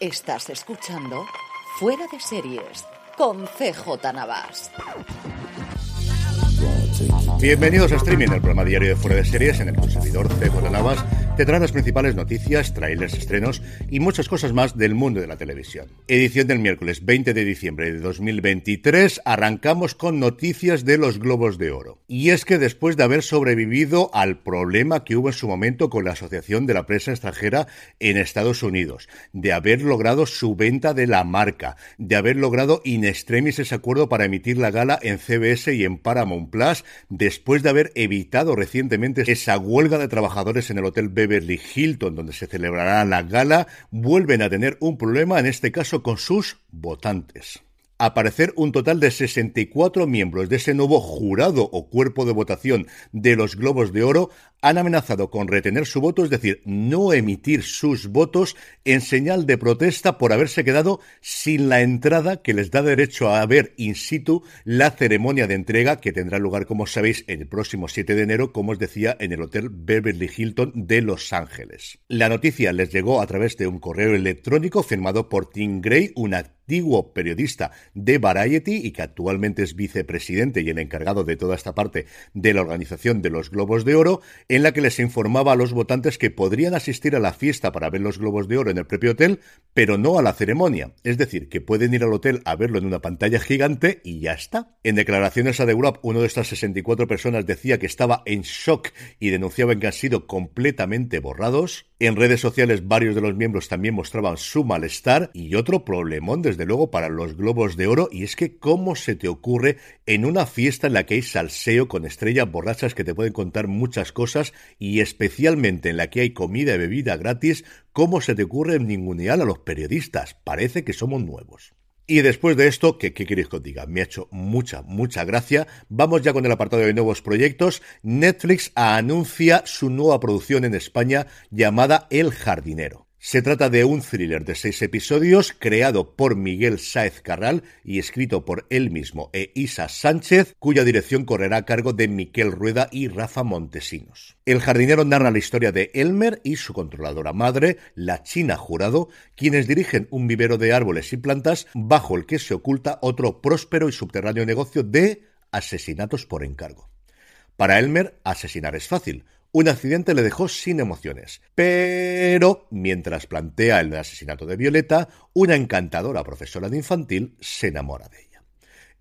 Estás escuchando Fuera de Series con CJ Navas. Bienvenidos a Streaming, el programa diario de Fuera de Series en el que servidor CJ Navas te trae las principales noticias, trailers, estrenos y muchas cosas más del mundo de la televisión. Edición del miércoles 20 de diciembre de 2023, arrancamos con noticias de los Globos de Oro. Y es que después de haber sobrevivido al problema que hubo en su momento con la Asociación de la Prensa Extranjera en Estados Unidos, de haber logrado su venta de la marca, de haber logrado in extremis ese acuerdo para emitir la gala en CBS y en Paramount Plus, después de haber evitado recientemente esa huelga de trabajadores en el Hotel Beverly Hilton, donde se celebrará la gala, vuelven a tener un problema, en este caso con sus votantes. Aparecer un total de 64 miembros de ese nuevo jurado o cuerpo de votación de los Globos de Oro han amenazado con retener su voto, es decir, no emitir sus votos en señal de protesta por haberse quedado sin la entrada que les da derecho a ver in situ la ceremonia de entrega que tendrá lugar, como sabéis, el próximo 7 de enero, como os decía, en el Hotel Beverly Hilton de Los Ángeles. La noticia les llegó a través de un correo electrónico firmado por Tim Gray, un antiguo periodista de Variety y que actualmente es vicepresidente y el encargado de toda esta parte de la organización de los Globos de Oro, en la que les informaba a los votantes que podrían asistir a la fiesta para ver los globos de oro en el propio hotel, pero no a la ceremonia. Es decir, que pueden ir al hotel a verlo en una pantalla gigante y ya está. En declaraciones a The Wrap, uno de estas 64 personas decía que estaba en shock y denunciaban que han sido completamente borrados. En redes sociales varios de los miembros también mostraban su malestar y otro problemón desde luego para los globos de oro y es que cómo se te ocurre en una fiesta en la que hay salseo con estrellas borrachas que te pueden contar muchas cosas y especialmente en la que hay comida y bebida gratis, cómo se te ocurre ningunear a los periodistas. Parece que somos nuevos. Y después de esto, que qué queréis que os diga, me ha hecho mucha, mucha gracia. Vamos ya con el apartado de nuevos proyectos. Netflix anuncia su nueva producción en España llamada El Jardinero. Se trata de un thriller de seis episodios creado por Miguel Sáez Carral y escrito por él mismo e Isa Sánchez, cuya dirección correrá a cargo de Miquel Rueda y Rafa Montesinos. El jardinero narra la historia de Elmer y su controladora madre, la China Jurado, quienes dirigen un vivero de árboles y plantas bajo el que se oculta otro próspero y subterráneo negocio de asesinatos por encargo. Para Elmer, asesinar es fácil un accidente le dejó sin emociones. Pero, mientras plantea el asesinato de Violeta, una encantadora profesora de infantil se enamora de ella.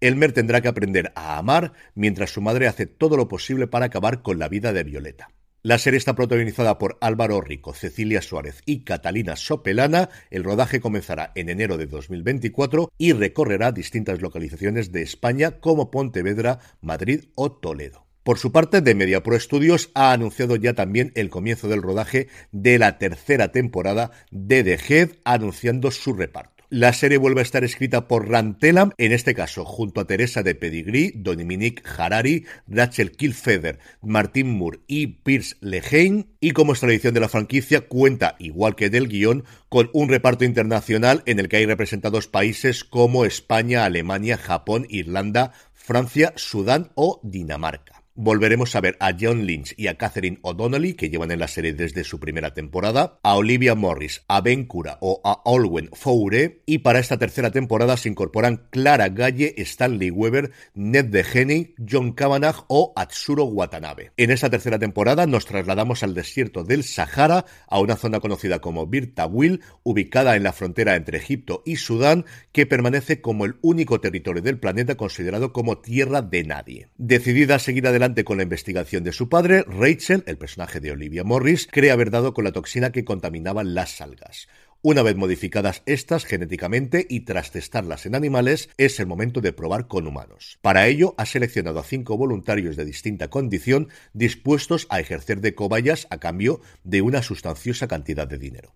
Elmer tendrá que aprender a amar mientras su madre hace todo lo posible para acabar con la vida de Violeta. La serie está protagonizada por Álvaro Rico, Cecilia Suárez y Catalina Sopelana. El rodaje comenzará en enero de 2024 y recorrerá distintas localizaciones de España como Pontevedra, Madrid o Toledo. Por su parte, The Media Pro Studios ha anunciado ya también el comienzo del rodaje de la tercera temporada de The Head, anunciando su reparto. La serie vuelve a estar escrita por Rantelam, en este caso junto a Teresa de Pedigree, Dominique Harari, Rachel Kilfeder, Martin Moore y Pierce Lehane, y como es tradición de la franquicia, cuenta, igual que del guion, con un reparto internacional en el que hay representados países como España, Alemania, Japón, Irlanda, Francia, Sudán o Dinamarca. Volveremos a ver a John Lynch y a Catherine O'Donnelly, que llevan en la serie desde su primera temporada, a Olivia Morris, a Ben Cura o a Olwen Foure, y para esta tercera temporada se incorporan Clara Galle, Stanley Weber, Ned DeHenney, John Kavanagh o Atsuro Watanabe. En esta tercera temporada nos trasladamos al desierto del Sahara, a una zona conocida como Birtawil, ubicada en la frontera entre Egipto y Sudán, que permanece como el único territorio del planeta considerado como tierra de nadie. Decidida a seguir adelante con la investigación de su padre, Rachel, el personaje de Olivia Morris, cree haber dado con la toxina que contaminaba las algas. Una vez modificadas estas genéticamente y tras testarlas en animales, es el momento de probar con humanos. Para ello, ha seleccionado a cinco voluntarios de distinta condición dispuestos a ejercer de cobayas a cambio de una sustanciosa cantidad de dinero.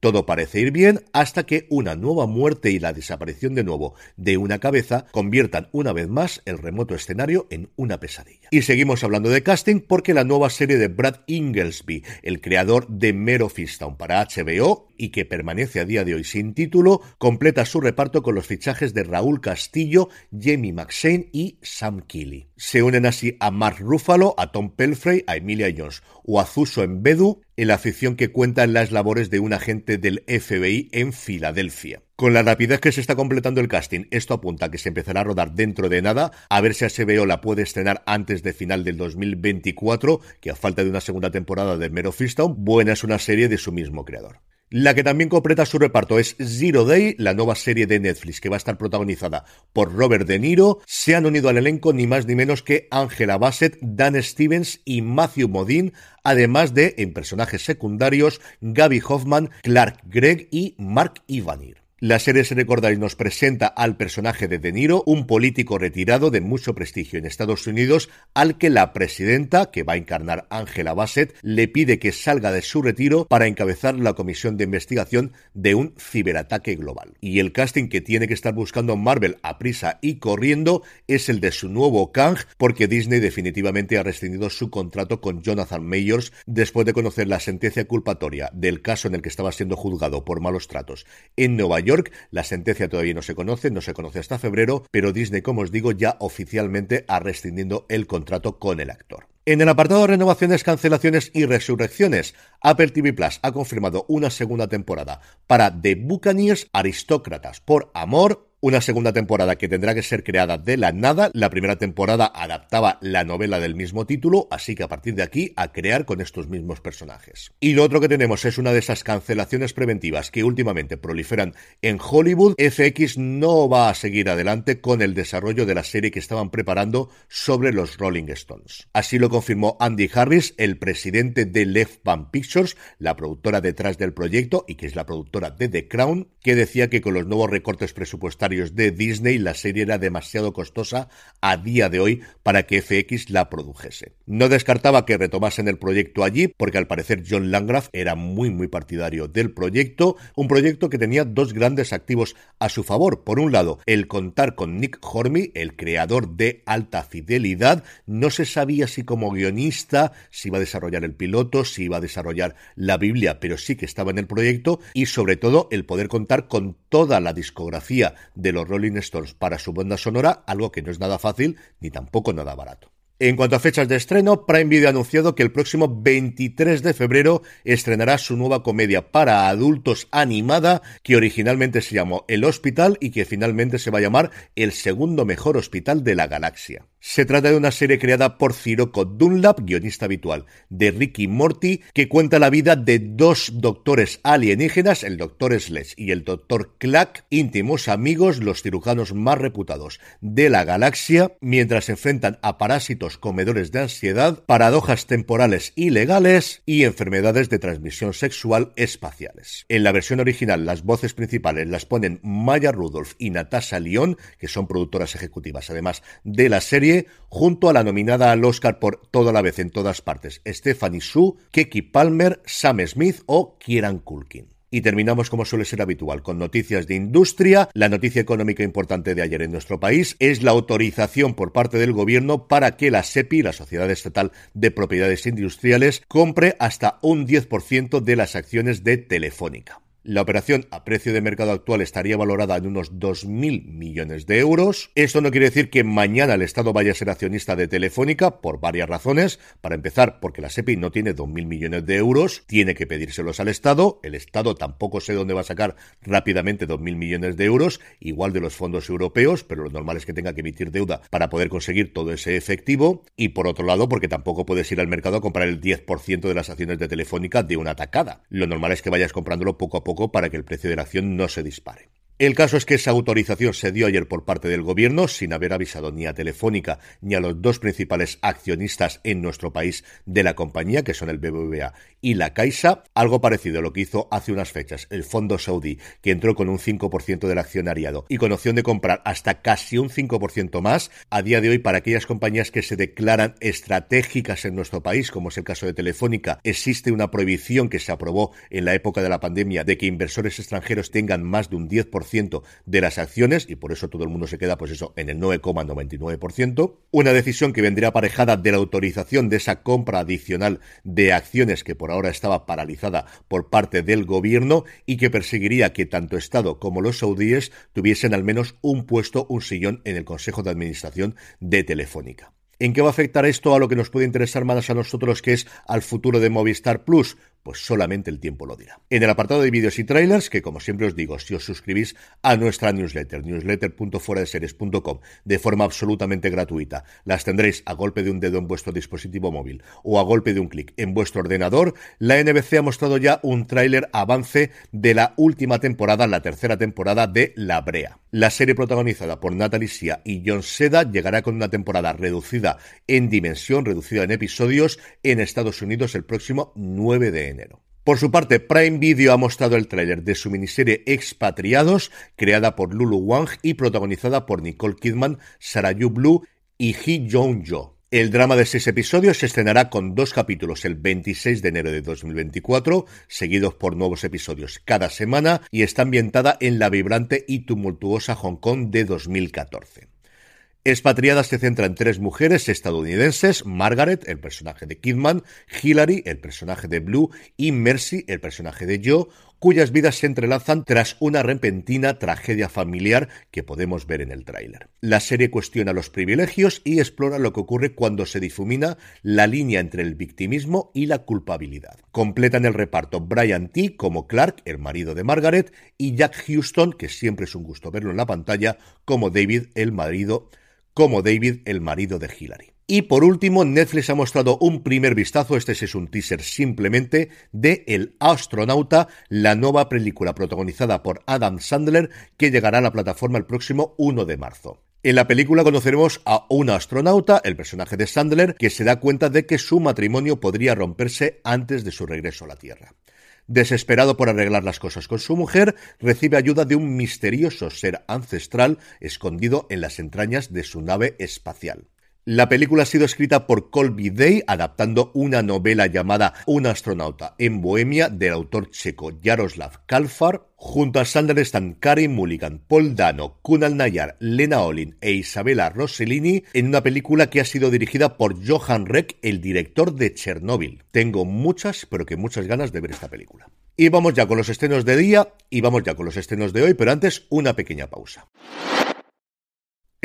Todo parece ir bien hasta que una nueva muerte y la desaparición de nuevo de una cabeza conviertan una vez más el remoto escenario en una pesadilla. Y seguimos hablando de casting porque la nueva serie de Brad Inglesby, el creador de Mero Fistown para HBO y que permanece a día de hoy sin título, completa su reparto con los fichajes de Raúl Castillo, Jamie McShane y Sam Keeley. Se unen así a Mark Ruffalo, a Tom Pelfrey, a Emilia Jones o a Zuso Embedu en la ficción que cuenta en las labores de un agente del FBI en Filadelfia. Con la rapidez que se está completando el casting, esto apunta a que se empezará a rodar dentro de nada, a ver si HBO la puede estrenar antes de final del 2024, que a falta de una segunda temporada de Mero buena es una serie de su mismo creador. La que también completa su reparto es Zero Day, la nueva serie de Netflix que va a estar protagonizada por Robert De Niro. Se han unido al elenco ni más ni menos que Angela Bassett, Dan Stevens y Matthew Modine, además de, en personajes secundarios, Gaby Hoffman, Clark Gregg y Mark Ivanir. La serie, se recordáis, nos presenta al personaje de De Niro, un político retirado de mucho prestigio en Estados Unidos, al que la presidenta, que va a encarnar Angela Bassett, le pide que salga de su retiro para encabezar la comisión de investigación de un ciberataque global. Y el casting que tiene que estar buscando Marvel a prisa y corriendo es el de su nuevo Kang, porque Disney definitivamente ha rescindido su contrato con Jonathan Mayors después de conocer la sentencia culpatoria del caso en el que estaba siendo juzgado por malos tratos en Nueva York La sentencia todavía no se conoce, no se conoce hasta febrero, pero Disney, como os digo, ya oficialmente ha rescindido el contrato con el actor. En el apartado de renovaciones, cancelaciones y resurrecciones, Apple TV Plus ha confirmado una segunda temporada para The Buccaneers Aristócratas por Amor, una segunda temporada que tendrá que ser creada de la nada. La primera temporada adaptaba la novela del mismo título, así que a partir de aquí a crear con estos mismos personajes. Y lo otro que tenemos es una de esas cancelaciones preventivas que últimamente proliferan en Hollywood. FX no va a seguir adelante con el desarrollo de la serie que estaban preparando sobre los Rolling Stones. Así lo confirmó Andy Harris, el presidente de Left Band Pictures, la productora detrás del proyecto y que es la productora de The Crown, que decía que con los nuevos recortes presupuestarios de Disney, la serie era demasiado costosa a día de hoy para que FX la produjese. No descartaba que retomasen el proyecto allí, porque al parecer John Landgraf era muy muy partidario del proyecto, un proyecto que tenía dos grandes activos a su favor. Por un lado, el contar con Nick Hornby, el creador de Alta Fidelidad, no se sabía si como guionista, si iba a desarrollar el piloto, si iba a desarrollar la Biblia, pero sí que estaba en el proyecto y sobre todo el poder contar con toda la discografía de los Rolling Stones para su banda sonora, algo que no es nada fácil ni tampoco nada barato. En cuanto a fechas de estreno, Prime Video ha anunciado que el próximo 23 de febrero estrenará su nueva comedia para adultos animada que originalmente se llamó El Hospital y que finalmente se va a llamar El segundo mejor hospital de la galaxia. Se trata de una serie creada por Cirocco Dunlap, guionista habitual de Ricky Morty, que cuenta la vida de dos doctores alienígenas, el doctor Sledge y el doctor Clack, íntimos amigos, los cirujanos más reputados de la galaxia, mientras se enfrentan a parásitos comedores de ansiedad, paradojas temporales ilegales y enfermedades de transmisión sexual espaciales. En la versión original, las voces principales las ponen Maya Rudolph y Natasha Lyon, que son productoras ejecutivas además de la serie, junto a la nominada al Oscar por Toda la vez en todas partes, Stephanie Sue, Keki Palmer, Sam Smith o Kieran Culkin. Y terminamos como suele ser habitual con noticias de industria. La noticia económica importante de ayer en nuestro país es la autorización por parte del gobierno para que la SEPI, la Sociedad Estatal de Propiedades Industriales, compre hasta un 10% de las acciones de Telefónica. La operación a precio de mercado actual estaría valorada en unos 2.000 millones de euros. Esto no quiere decir que mañana el Estado vaya a ser accionista de Telefónica por varias razones. Para empezar, porque la SEPI no tiene 2.000 millones de euros, tiene que pedírselos al Estado. El Estado tampoco sé dónde va a sacar rápidamente 2.000 millones de euros, igual de los fondos europeos, pero lo normal es que tenga que emitir deuda para poder conseguir todo ese efectivo. Y por otro lado, porque tampoco puedes ir al mercado a comprar el 10% de las acciones de Telefónica de una tacada. Lo normal es que vayas comprándolo poco a poco para que el precio de la acción no se dispare. El caso es que esa autorización se dio ayer por parte del gobierno sin haber avisado ni a Telefónica ni a los dos principales accionistas en nuestro país de la compañía, que son el BBVA y la Caixa, algo parecido a lo que hizo hace unas fechas el fondo saudí, que entró con un 5% del accionariado y con opción de comprar hasta casi un 5% más, a día de hoy para aquellas compañías que se declaran estratégicas en nuestro país, como es el caso de Telefónica, existe una prohibición que se aprobó en la época de la pandemia de que inversores extranjeros tengan más de un 10% de las acciones y por eso todo el mundo se queda pues eso en el 9,99%. Una decisión que vendría aparejada de la autorización de esa compra adicional de acciones que por ahora estaba paralizada por parte del gobierno y que perseguiría que tanto Estado como los saudíes tuviesen al menos un puesto, un sillón en el Consejo de Administración de Telefónica. ¿En qué va a afectar esto a lo que nos puede interesar más a nosotros, que es al futuro de Movistar Plus? Pues solamente el tiempo lo dirá. En el apartado de vídeos y trailers, que como siempre os digo, si os suscribís a nuestra newsletter, newsletter.fueradeseries.com, de forma absolutamente gratuita, las tendréis a golpe de un dedo en vuestro dispositivo móvil o a golpe de un clic en vuestro ordenador, la NBC ha mostrado ya un tráiler avance de la última temporada, la tercera temporada de La Brea. La serie protagonizada por Natalie Sia y John Seda llegará con una temporada reducida en dimensión, reducida en episodios, en Estados Unidos el próximo 9 de enero. Por su parte, Prime Video ha mostrado el tráiler de su miniserie Expatriados, creada por Lulu Wang y protagonizada por Nicole Kidman, Sarah Yu Blue y Hee Jong-jo. El drama de seis episodios se estrenará con dos capítulos el 26 de enero de 2024, seguidos por nuevos episodios cada semana, y está ambientada en la vibrante y tumultuosa Hong Kong de 2014. Expatriada se centra en tres mujeres estadounidenses, Margaret, el personaje de Kidman, Hillary, el personaje de Blue, y Mercy, el personaje de Joe, cuyas vidas se entrelazan tras una repentina tragedia familiar que podemos ver en el tráiler. La serie cuestiona los privilegios y explora lo que ocurre cuando se difumina la línea entre el victimismo y la culpabilidad. Completan el reparto Brian T. como Clark, el marido de Margaret, y Jack Houston, que siempre es un gusto verlo en la pantalla, como David, el marido como David, el marido de Hillary. Y por último, Netflix ha mostrado un primer vistazo, este es un teaser simplemente, de El astronauta, la nueva película protagonizada por Adam Sandler que llegará a la plataforma el próximo 1 de marzo. En la película conoceremos a un astronauta, el personaje de Sandler, que se da cuenta de que su matrimonio podría romperse antes de su regreso a la Tierra. Desesperado por arreglar las cosas con su mujer, recibe ayuda de un misterioso ser ancestral escondido en las entrañas de su nave espacial. La película ha sido escrita por Colby Day, adaptando una novela llamada Un astronauta en Bohemia del autor checo Jaroslav Kalfar. Junto a Sander están Karin Mulligan, Paul Dano, Kunal Nayar, Lena Olin e Isabella Rossellini en una película que ha sido dirigida por Johan Reck, el director de Chernobyl. Tengo muchas, pero que muchas ganas de ver esta película. Y vamos ya con los estrenos de día y vamos ya con los estrenos de hoy, pero antes una pequeña pausa.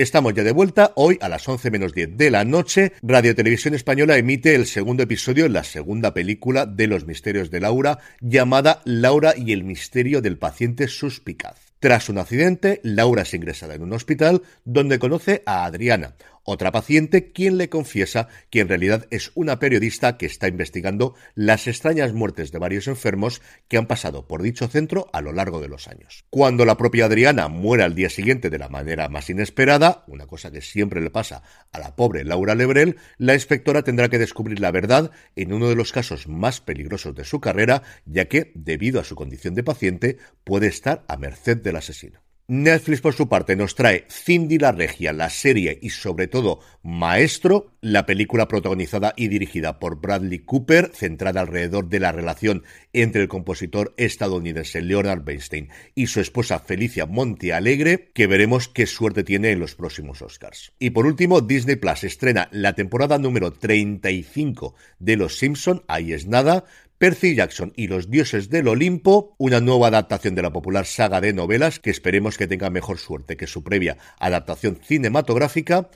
Estamos ya de vuelta. Hoy a las 11 menos 10 de la noche, Radio Televisión Española emite el segundo episodio, la segunda película de Los Misterios de Laura, llamada Laura y el misterio del paciente suspicaz. Tras un accidente, Laura es ingresada en un hospital donde conoce a Adriana, otra paciente quien le confiesa que en realidad es una periodista que está investigando las extrañas muertes de varios enfermos que han pasado por dicho centro a lo largo de los años. Cuando la propia Adriana muere al día siguiente de la manera más inesperada, una cosa que siempre le pasa a la pobre Laura Lebrel, la inspectora tendrá que descubrir la verdad en uno de los casos más peligrosos de su carrera, ya que, debido a su condición de paciente, puede estar a merced del asesino. Netflix, por su parte, nos trae Cindy la Regia, la serie y sobre todo Maestro, la película protagonizada y dirigida por Bradley Cooper, centrada alrededor de la relación entre el compositor estadounidense Leonard Bernstein y su esposa Felicia Monte Alegre, que veremos qué suerte tiene en los próximos Oscars. Y por último, Disney Plus estrena la temporada número 35 de Los Simpson, ahí es nada, Percy Jackson y los dioses del Olimpo, una nueva adaptación de la popular saga de novelas que esperemos que tenga mejor suerte que su previa adaptación cinematográfica.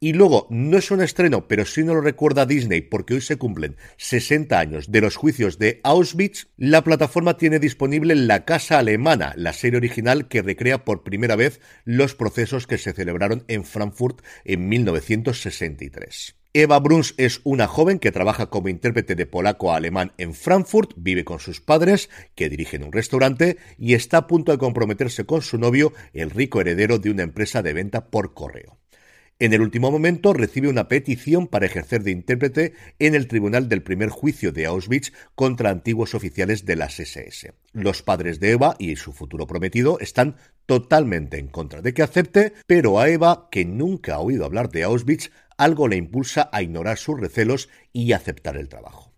Y luego, no es un estreno, pero sí no lo recuerda Disney porque hoy se cumplen 60 años de los juicios de Auschwitz, la plataforma tiene disponible La Casa Alemana, la serie original que recrea por primera vez los procesos que se celebraron en Frankfurt en 1963. Eva Bruns es una joven que trabaja como intérprete de polaco a alemán en Frankfurt, vive con sus padres, que dirigen un restaurante, y está a punto de comprometerse con su novio, el rico heredero de una empresa de venta por correo. En el último momento recibe una petición para ejercer de intérprete en el tribunal del primer juicio de Auschwitz contra antiguos oficiales de las SS. Los padres de Eva y su futuro prometido están totalmente en contra de que acepte, pero a Eva, que nunca ha oído hablar de Auschwitz, algo le impulsa a ignorar sus recelos y aceptar el trabajo.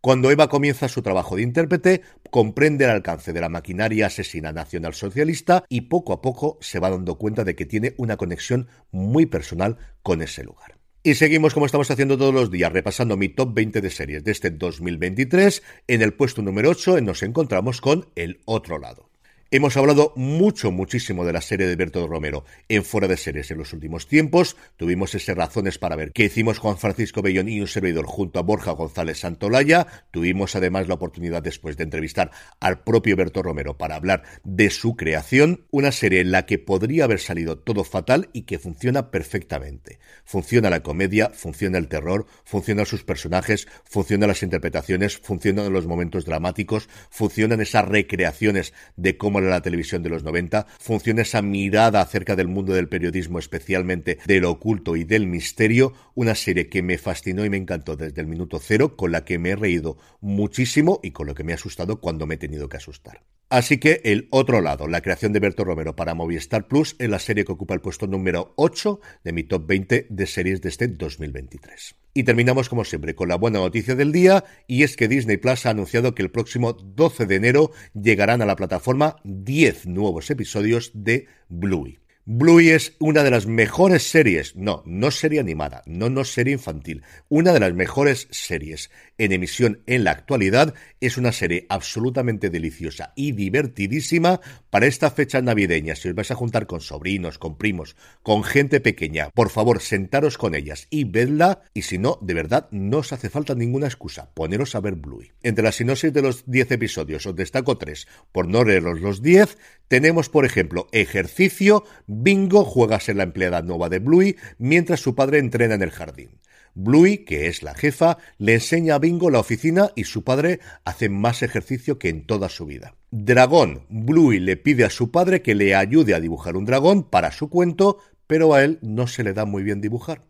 Cuando Eva comienza su trabajo de intérprete, comprende el alcance de la maquinaria asesina nacionalsocialista y poco a poco se va dando cuenta de que tiene una conexión muy personal con ese lugar. Y seguimos como estamos haciendo todos los días, repasando mi top 20 de series de este 2023. En el puesto número 8 nos encontramos con El Otro Lado. Hemos hablado mucho, muchísimo de la serie de Berto Romero en Fuera de Series en los últimos tiempos. Tuvimos esas razones para ver qué hicimos Juan Francisco Bellón y un servidor junto a Borja González Santolaya. Tuvimos además la oportunidad después de entrevistar al propio Berto Romero para hablar de su creación. Una serie en la que podría haber salido todo fatal y que funciona perfectamente. Funciona la comedia, funciona el terror, funcionan sus personajes, funcionan las interpretaciones, funcionan los momentos dramáticos, funcionan esas recreaciones de cómo era la televisión de los 90, funciona esa mirada acerca del mundo del periodismo, especialmente del oculto y del misterio, una serie que me fascinó y me encantó desde el minuto cero, con la que me he reído muchísimo y con lo que me ha asustado cuando me he tenido que asustar. Así que el otro lado, la creación de Berto Romero para Movistar Plus es la serie que ocupa el puesto número 8 de mi top 20 de series de este 2023. Y terminamos como siempre con la buena noticia del día y es que Disney Plus ha anunciado que el próximo 12 de enero llegarán a la plataforma 10 nuevos episodios de Bluey. Bluey es una de las mejores series, no, no serie animada, no, no serie infantil, una de las mejores series en emisión en la actualidad. Es una serie absolutamente deliciosa y divertidísima para esta fecha navideña. Si os vais a juntar con sobrinos, con primos, con gente pequeña, por favor, sentaros con ellas y vedla. Y si no, de verdad, no os hace falta ninguna excusa. Poneros a ver Bluey. Entre la sinopsis de los 10 episodios, os destaco tres, por no leeros los 10. Tenemos, por ejemplo, ejercicio. Bingo juega a ser la empleada nueva de Bluey mientras su padre entrena en el jardín. Bluey, que es la jefa, le enseña a Bingo la oficina y su padre hace más ejercicio que en toda su vida. Dragón. Bluey le pide a su padre que le ayude a dibujar un dragón para su cuento, pero a él no se le da muy bien dibujar.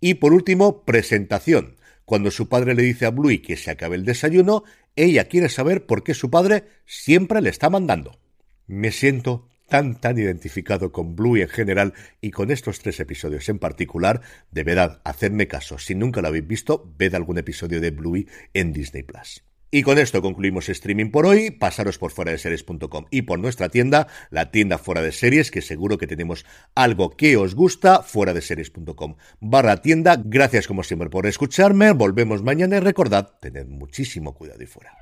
Y por último, presentación. Cuando su padre le dice a Bluey que se acabe el desayuno, ella quiere saber por qué su padre siempre le está mandando. Me siento tan tan identificado con Bluey en general y con estos tres episodios en particular, de verdad, hacedme caso. Si nunca lo habéis visto, ved algún episodio de Bluey en Disney Plus. Y con esto concluimos streaming por hoy. Pasaros por fuera de series.com y por nuestra tienda, la tienda fuera de series, que seguro que tenemos algo que os gusta, fuera de series.com barra tienda. Gracias como siempre por escucharme. Volvemos mañana y recordad, tened muchísimo cuidado y fuera.